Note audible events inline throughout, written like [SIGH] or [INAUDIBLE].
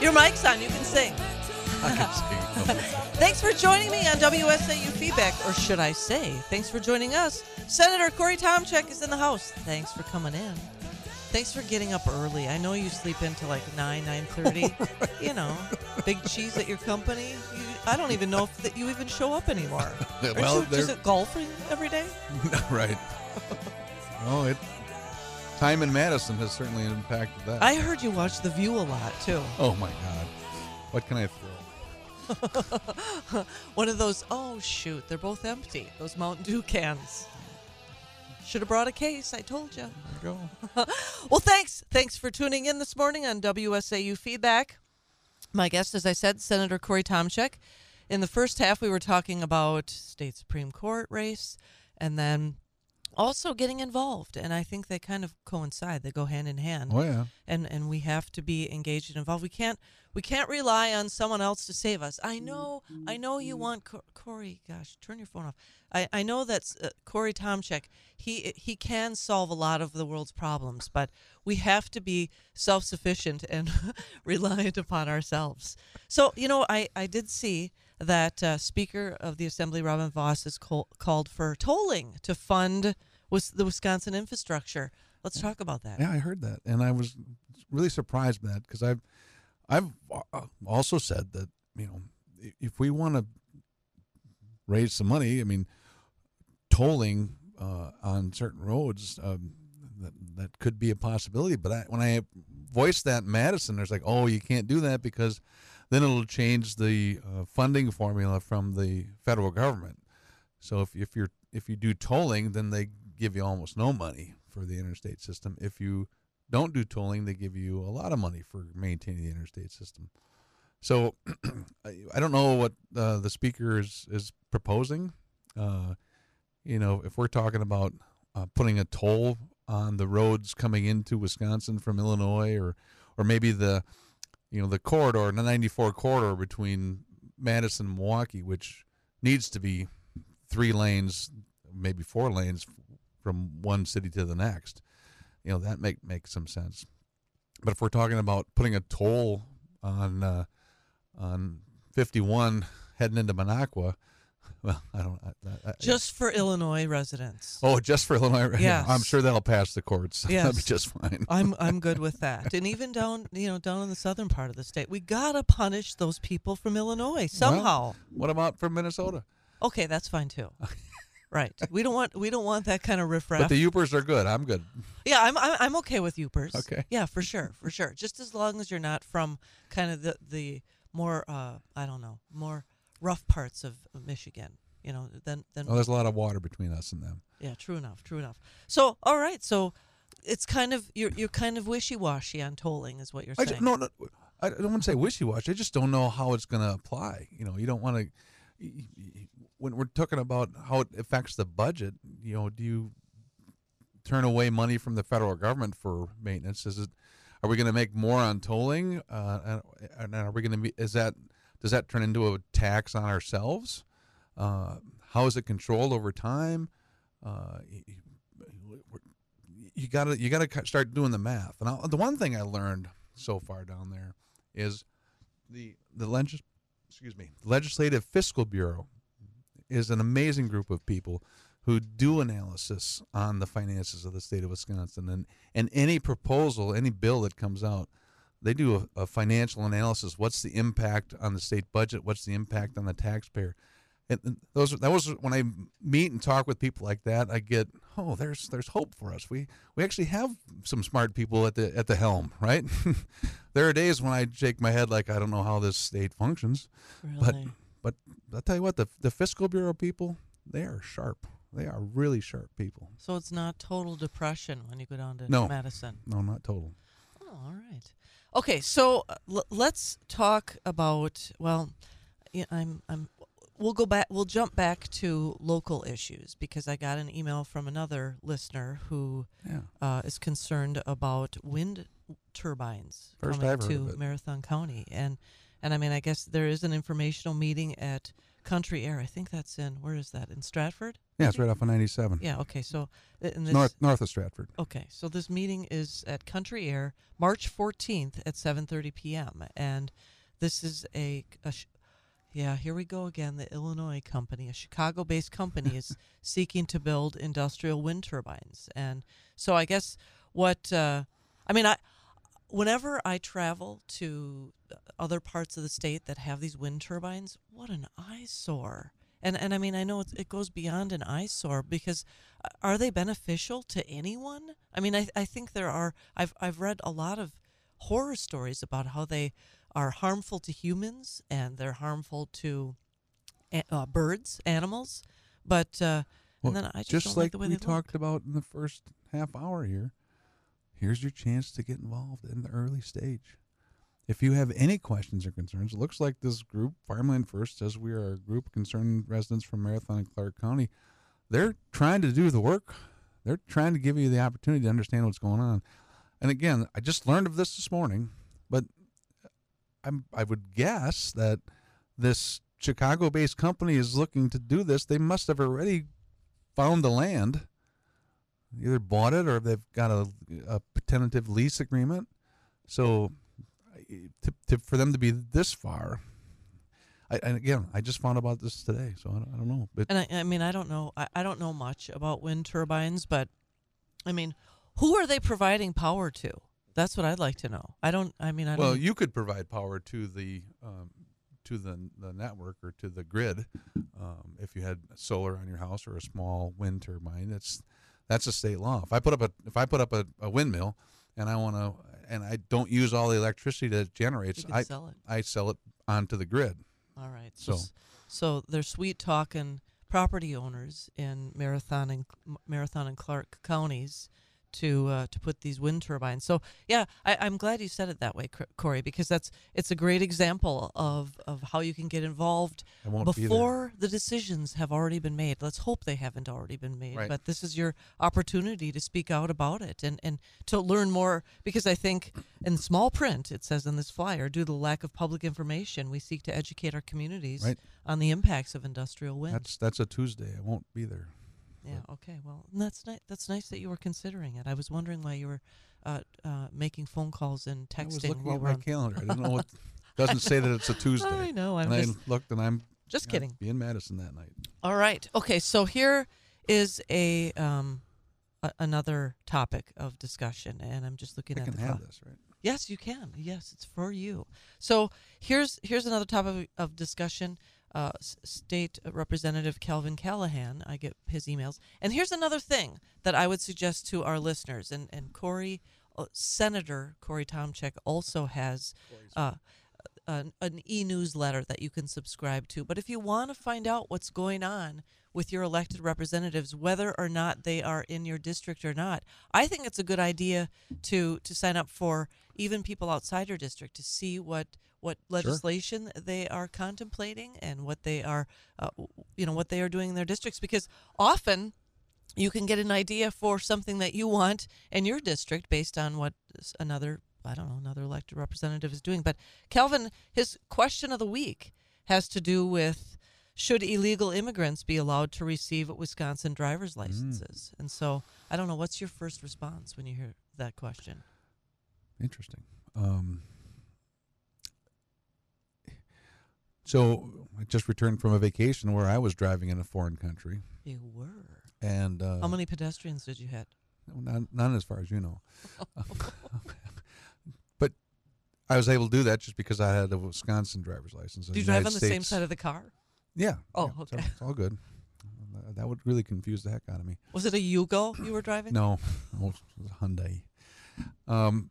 Your mic's on. You can sing. I can see. [LAUGHS] Thanks for joining me on WSAU Feedback, or should I say, thanks for joining us. Senator Cory Tomczyk is in the house. Thanks for coming in. Thanks for getting up early. I know you sleep into like nine, nine thirty. [LAUGHS] You know, big cheese at your company. You, I don't even know if that you even show up anymore. [LAUGHS] Aren't well, you just at golfing every day? right. Oh, it. Time in Madison has certainly impacted that. I heard you watch The View a lot too. oh my God, what can I throw? [LAUGHS] One of those. Oh shoot, they're both empty. Those Mountain Dew cans. Should have brought a case. I told you. There you go. [LAUGHS] Well, thanks. Thanks for tuning in this morning on WSAU Feedback. My guest, as I said, Senator Cory Tomczyk. In the first half, we were talking about state Supreme Court race and then also getting involved. And I think they kind of coincide, they go hand in hand. Oh yeah. And, and we have to be engaged and involved. We can't we can't rely on someone else to save us. I know I know you want Co- Cory. Gosh, turn your phone off. I, I know that's uh, Cory Tomczyk. He he can solve a lot of the world's problems, but we have to be self sufficient and [LAUGHS] reliant upon ourselves. So you know, I I did see that uh, Speaker of the Assembly Robin Vos has call, called for tolling to fund was the Wisconsin infrastructure. Let's talk about that. Yeah, I heard that, and I was really surprised by that because I've, I've uh, also said that you know if we want to raise some money, I mean, tolling uh, on certain roads um, that that could be a possibility. But I, when I voiced that in Madison, there's like, oh, you can't do that because then it'll change the uh, funding formula from the federal government. So if if you're if you do tolling, then they give you almost no money for the interstate system. If you don't do tolling, they give you a lot of money for maintaining the interstate system. So [CLEARS THROAT] I don't know what uh, the speaker is is proposing. Uh, you know, if we're talking about uh, putting a toll on the roads coming into Wisconsin from Illinois, or or maybe the you know the corridor, the 94 corridor between Madison and Milwaukee, which needs to be three lanes, maybe four lanes from one city to the next. You know that make makes some sense. But if we're talking about putting a toll on uh, on 51 heading into Minocqua, [LAUGHS] well, I don't. I, I, Just for Illinois residents. oh, just for Illinois. Yes. I'm sure that'll pass the courts. [LAUGHS] That'll be Yes. just fine. I'm [LAUGHS] I'm good with that. And even down you know down in the southern part of the state, we gotta punish those people from Illinois somehow. What about from Minnesota? okay, that's fine too. Right. [LAUGHS] We don't want we don't want that kind of riffraff. But the Yoopers are good. I'm good. yeah, I'm, I'm I'm okay with Yoopers. Okay. Yeah, for sure, for sure. Just as long as you're not from kind of the the more uh I don't know more rough parts of Michigan. You know, then then Oh, there's a lot of water between us and them. Yeah, true enough, true enough. So, all right, so it's kind of you're you're kind of wishy washy on tolling, is what you're I saying. just, no, no, I don't want to say wishy-washy. I just don't know how it's going to apply. You know, you don't want to. When we're talking about how it affects the budget, you know, do you turn away money from the federal government for maintenance? Is it? Are we going to make more on tolling? Uh, and, are we going to be? Is that? Does that turn into a tax on ourselves? Uh, how is it controlled over time? Uh, you got to you got to start doing the math. And i the one thing I learned so far down there is the the legis- excuse me legislative fiscal bureau is an amazing group of people who do analysis on the finances of the state of Wisconsin. And and any proposal any bill that comes out they do a, a financial analysis. What's the impact on the state budget? What's the impact on the taxpayer and those that was when I meet and talk with people like that, I get oh, there's there's hope for us. We we actually have some smart people at the at the helm, right? [LAUGHS] there are days when I shake my head like I don't know how this state functions, but Really? but I'll tell you what, the the fiscal bureau people, they are sharp. They are really sharp people. So it's not total depression when you go down to No. Madison. No, not total. Oh, all right. Okay, so uh, l- let's talk about. Well, yeah, I'm. I'm. We'll go back. We'll jump back to local issues because I got an email from another listener who Yeah. uh, is concerned about wind turbines First coming to. Marathon County, and and I mean, I guess there is an informational meeting at Country Air. I think that's in where is that in Stratford? Yeah, it's right off of 97. Yeah. Okay. So uh, in this, North north of Stratford. Okay, so this meeting is at Country Air, March 14th at 7:30 p.m. and this is a, a yeah, here we go again. The Illinois company, a Chicago-based company, is [LAUGHS] seeking to build industrial wind turbines, and so I guess what uh, I mean, I whenever I travel to other parts of the state that have these wind turbines, what an eyesore. And and I mean, I know it, it goes beyond an eyesore because uh, are they beneficial to anyone? I mean, I I think there are. I've I've read a lot of horror stories about how they are harmful to humans and they're harmful to a- uh, birds, animals. But uh, Well, and then I just, Just don't like like the way we they talked look. about in the first half hour here, here's your chance to get involved in the early stage. If you have any questions or concerns, it looks like this group, Farmland First, says we are a group concerned residents from Marathon and Clark County. They're trying to do the work. They're trying to give you the opportunity to understand what's going on. And again, I just learned of this this morning, but I'm I would guess that this Chicago-based company is looking to do this. They must have already found the land, either bought it or they've got a, a tentative lease agreement. So, to, to, for them to be this far, I, and again, I just found about this today, so I don't, I don't know. And I, I mean, I don't know. I, I don't know much about wind turbines, but I mean, who are they providing power to? That's what I'd like to know. I don't. I mean, I don't. well, you could provide power to the um, to the the network or to the grid um, if you had solar on your house or a small wind turbine. That's that's a state law. If I put up a if I put up a, a windmill and I want to and I don't use all the electricity that it generates, I sell it. I sell it onto the grid. All right. So, So- so, so they're sweet talking property owners in Marathon and Marathon and Clark counties to uh, to put these wind turbines. So yeah, I, I'm glad you said it that way, Cor- Cory, because that's it's a great example of of how you can get involved won't be before the decisions have already been made. Let's hope they haven't already been made. Right. But this is your opportunity to speak out about it and, and to learn more because I think in small print it says in this flyer, due to the lack of public information, we seek to educate our communities Right. on the impacts of industrial wind. That's that's a Tuesday. I won't be there. Yeah, okay. Well, that's nice that's nice that you were considering it. I was wondering why you were uh, uh, making phone calls and texting. I was looking at my on calendar. I didn't know what. [LAUGHS] [LAUGHS] Doesn't say that it's a Tuesday. I know, I'm and just I [LAUGHS] looked, and I'm just I'd kidding. Be in Madison that night. All right. Okay. So here is a um a, another topic of discussion, and I'm just looking I at can the have clock. this, right? Yes, you can. Yes, it's for you. So here's here's another topic of discussion. Uh, State Representative Calvin Callahan. I get his emails, and here's another thing that I would suggest to our listeners. And and Cory, uh, Senator Cory Tomczyk also has uh, an, an e-newsletter that you can subscribe to. But if you want to find out what's going on with your elected representatives, whether or not they are in your district or not, I think it's a good idea to to sign up for even people outside your district to see what what legislation they are contemplating and what they are, uh, you know, what they are doing in their districts. Because often you can get an idea for something that you want in your district based on what another I don't know another elected representative is doing. But Calvin, his question of the week has to do with should illegal immigrants be allowed to receive Wisconsin driver's licenses? And so I don't know what's your first response when you hear that question. Interesting. Um, so I just returned from a vacation where I was driving in a foreign country, You were. and uh, How many pedestrians did you hit? Not, not as far as you know. [LAUGHS] I was able to do that just because I had a Wisconsin driver's license. Do you drive on the same side of the car? Yeah. Oh, yeah, it's all- It's all good. Uh, That would really confuse the heck out of me. Was it a Yugo you were driving? No, it was a Hyundai. Um,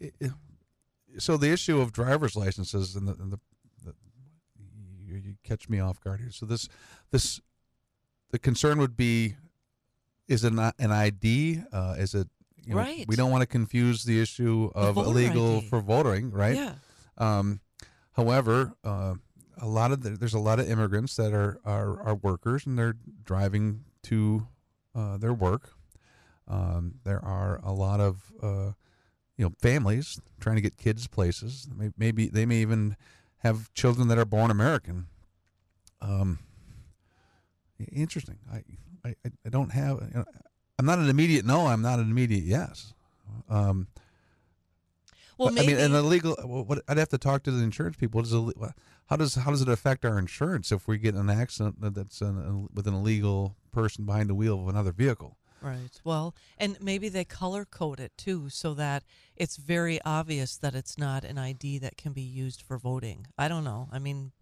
i- i- so the issue of driver's licenses and the, and the, the you, you catch me off guard here. So this this the concern would be is it not an ID? Uh, is it you know, Right. We don't want to confuse the issue of illegal ID. for voting, right? Yeah. Um, however, uh, a lot of the, there's a lot of immigrants that are, are, are workers and they're driving to uh, their work. Um, there are a lot of uh, you know families trying to get kids places. Maybe they may even have children that are born American. Um, interesting. I I, I- I don't have. You know, I'm not an immediate no. I'm not an immediate yes. Um, Well, maybe I mean, an illegal. What, what- I'd have to talk to the insurance people. What is illi- what- how does how does it affect our insurance if we get in an accident that's an, with an illegal person behind the wheel of another vehicle? Right. Well, and maybe they color code it too so that it's very obvious that it's not an ID that can be used for voting. I don't know. I mean,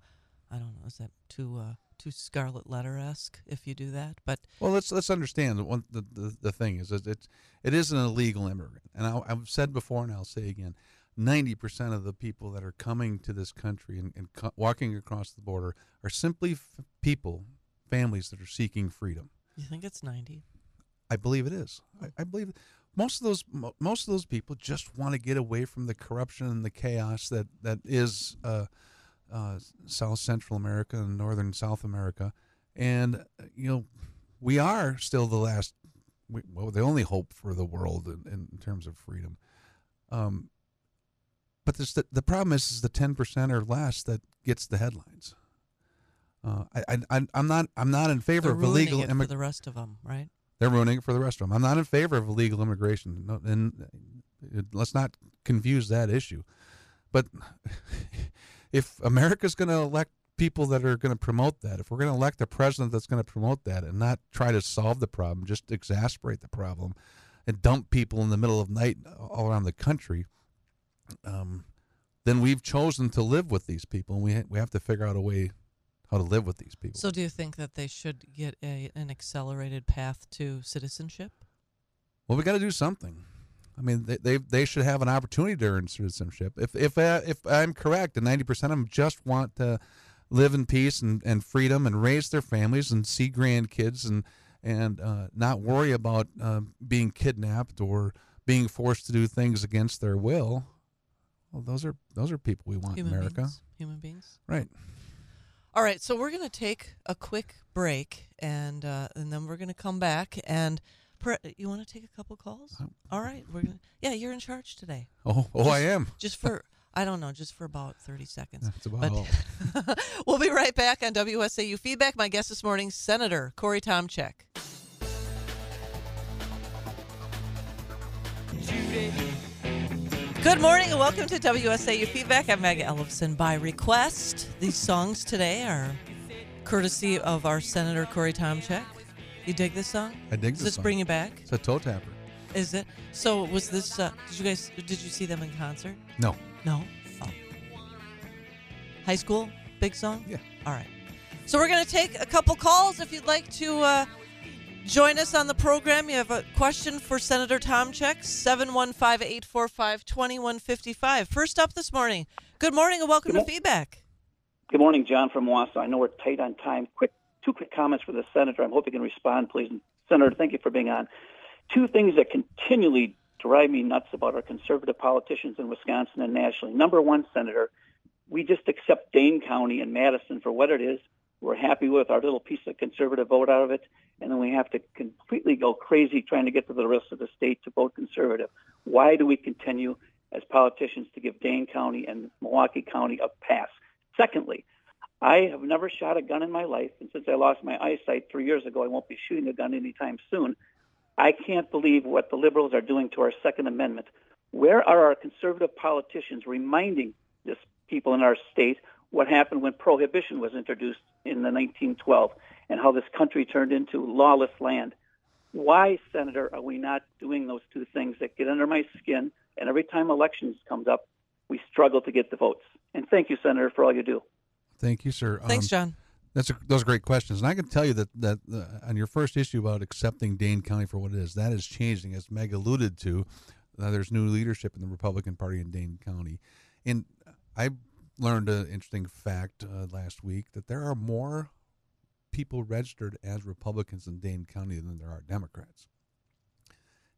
I don't know. Is that too uh, too scarlet letter esque if you do that? But Well, let's let's understand that one the, the, the thing is that it's it is an illegal immigrant, and I, I've said before, and I'll say again, ninety percent of the people that are coming to this country and, and co- walking across the border are simply f- people, families that are seeking freedom. you think it's ninety? I believe it is. I, I believe most of those mo- most of those people just want to get away from the corruption and the chaos that that is uh, uh, South Central America and Northern South America, and uh, you know we are still the last, we, well, the only hope for the world in, in terms of freedom. Um, but this, the, the problem is, is the ten percent or less that gets the headlines. Uh, I, I, I'm not, I'm not in favor They're of ruining illegal it for immigration. the rest of them, right? They're ruining it for the rest of them. I'm not in favor of illegal immigration. No, and uh, let's not confuse that issue. But [LAUGHS] if America's going to elect people that are going to promote that, if we're going to elect a president that's going to promote that and not try to solve the problem, just exasperate the problem and dump people in the middle of night all around the country, um, then we've chosen to live with these people, and we ha- we have to figure out a way how to live with these people. So, do you think that they should get a an accelerated path to citizenship? Well, we got to do something. I mean, they, they they should have an opportunity to earn citizenship. If if uh, if I'm correct, and ninety percent of them just want to live in peace and, and freedom and raise their families and see grandkids and and uh, not worry about uh, being kidnapped or being forced to do things against their will. Well, those are those are people we want Human in America, beings. Human beings. right? All right, so we're going to take a quick break, and uh, and then we're going to come back. And per, you want to take a couple calls? Uh, All right, we're gonna. Yeah, you're in charge today. Oh, oh, I am. Just for I don't know, just for about thirty seconds. That's about But [LAUGHS] we'll be right back on WSAU Feedback. My guest this morning, Senator Cory Tomczyk. Good morning and welcome to WSAU Feedback. I'm Meg Ellefson by request. These songs today are courtesy of our Senator Cory Tomczyk. You dig this song? I dig Does this this song. bring you back? It's a toe tapper. Is it? So was this? Uh, did you guys? Did you see them in concert? No, No. Oh. High school, big song. Yeah. All right. So we're gonna take a couple calls. If you'd like to uh, join us on the program, you have a question for Senator Tomczyk. 715-845-2155. First up this morning. Good morning and welcome to Feedback. Good morning, John from Wausau. I know we're tight on time. Quick, two quick comments for the senator. I'm hoping you can respond, please. And Senator, thank you for being on. Two things that continually drive me nuts about our conservative politicians in Wisconsin and nationally. Number one, Senator, we just accept Dane County and Madison for what it is. We're happy with our little piece of conservative vote out of it, and then we have to completely go crazy trying to get to the rest of the state to vote conservative. Why do we continue as politicians to give Dane County and Milwaukee County a pass? Secondly, I have never shot a gun in my life, and since I lost my eyesight three years ago, I won't be shooting a gun anytime soon. I can't believe what the liberals are doing to our Second Amendment. Where are our conservative politicians reminding this people in our state what happened when prohibition was introduced in the 1912 and how this country turned into lawless land? Why, Senator, are we not doing those two things that get under my skin? And every time elections comes up, we struggle to get the votes. And thank you, Senator, for all you do. Thank you, sir. Thanks, Um, John. That's a, those are great questions, and I can tell you that that uh, on your first issue about accepting Dane County for what it is, that is changing. As Meg alluded to, uh, there's new leadership in the Republican Party in Dane County, and I learned an interesting fact uh, last week that there are more people registered as Republicans in Dane County than there are Democrats,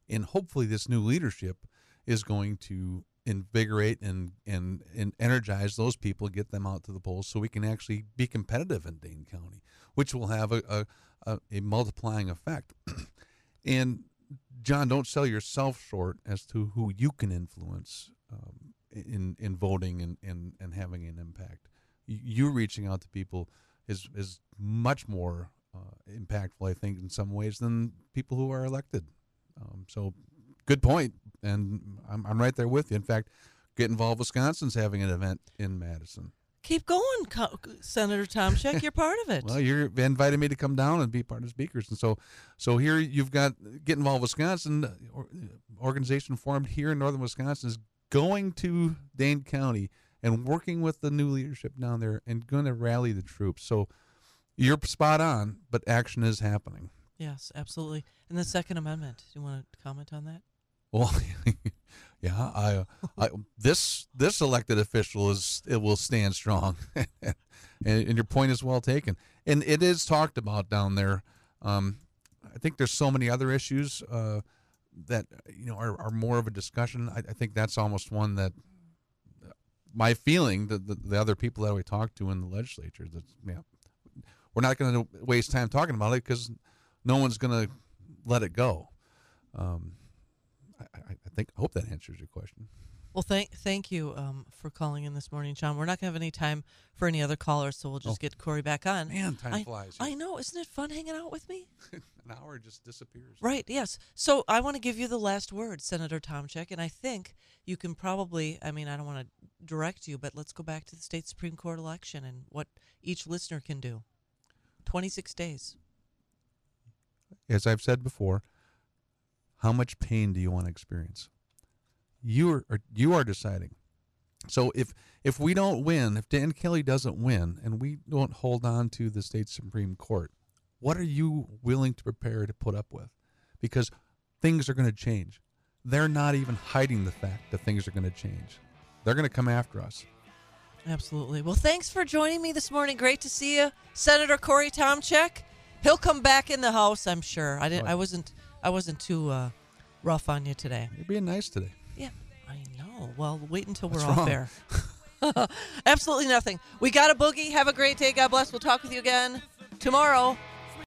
and hopefully this new leadership is going to invigorate and, and and energize those people, get them out to the polls, so we can actually be competitive in Dane County, which will have a a, a, multiplying effect. [CLEARS THROAT] and John, don't sell yourself short as to who you can influence um, in in voting and, and, and having an impact. You reaching out to people is is much more uh, impactful, I think, in some ways than people who are elected. Um, so, good point, and I'm I'm right there with you. In fact, Get Involved Wisconsin's having an event in Madison. Keep going, Co- Senator Tomczyk. You're part of it. [LAUGHS] Well, you're invited me to come down and be part of the speakers, and so, so here you've got Get Involved Wisconsin or, organization formed here in northern Wisconsin is going to Dane County and working with the new leadership down there and going to rally the troops. So, you're spot on, but action is happening. Yes, absolutely. And the Second Amendment. Do you want to comment on that? Well, [LAUGHS] yeah, I, I, this this elected official is it will stand strong, [LAUGHS] and, and, your point is well taken. And it is talked about down there. Um, I think there's so many other issues uh, that you know are, are more of a discussion. I, I think that's almost one that my feeling that the, the, other people that we talk to in the legislature that yeah, we're not going to waste time talking about it because no one's going to let it go. Um, I, I, think I hope that answers your question. Well, thank thank you um, for calling in this morning, John. We're not gonna have any time for any other callers, so we'll just oh. get Cory back on. Man, time I, flies. I know, isn't it fun hanging out with me? [LAUGHS] An hour just disappears. Right. Yes. So I want to give you the last word, Senator Tomczyk, and I think you can probably. I mean, I don't want to direct you, but let's go back to the state supreme court election and what each listener can do. Twenty six days. As I've said before, how much pain do you want to experience? You are you are deciding. So if if we don't win, if Dan Kelly doesn't win, and we don't hold on to the state supreme court, what are you willing to prepare to put up with? Because things are going to change. They're not even hiding the fact that things are going to change. They're going to come after us. Absolutely. Well, thanks for joining me this morning. Great to see you, Senator Cory Tomczyk. He'll come back in the house, I'm sure. I didn't. I wasn't I wasn't too uh, rough on you today. You're being nice today. Yeah, I know. Well, wait until we're What's off wrong? air. [LAUGHS] [LAUGHS] Absolutely nothing. We got a boogie. Have a great day. God bless. We'll talk with you again tomorrow.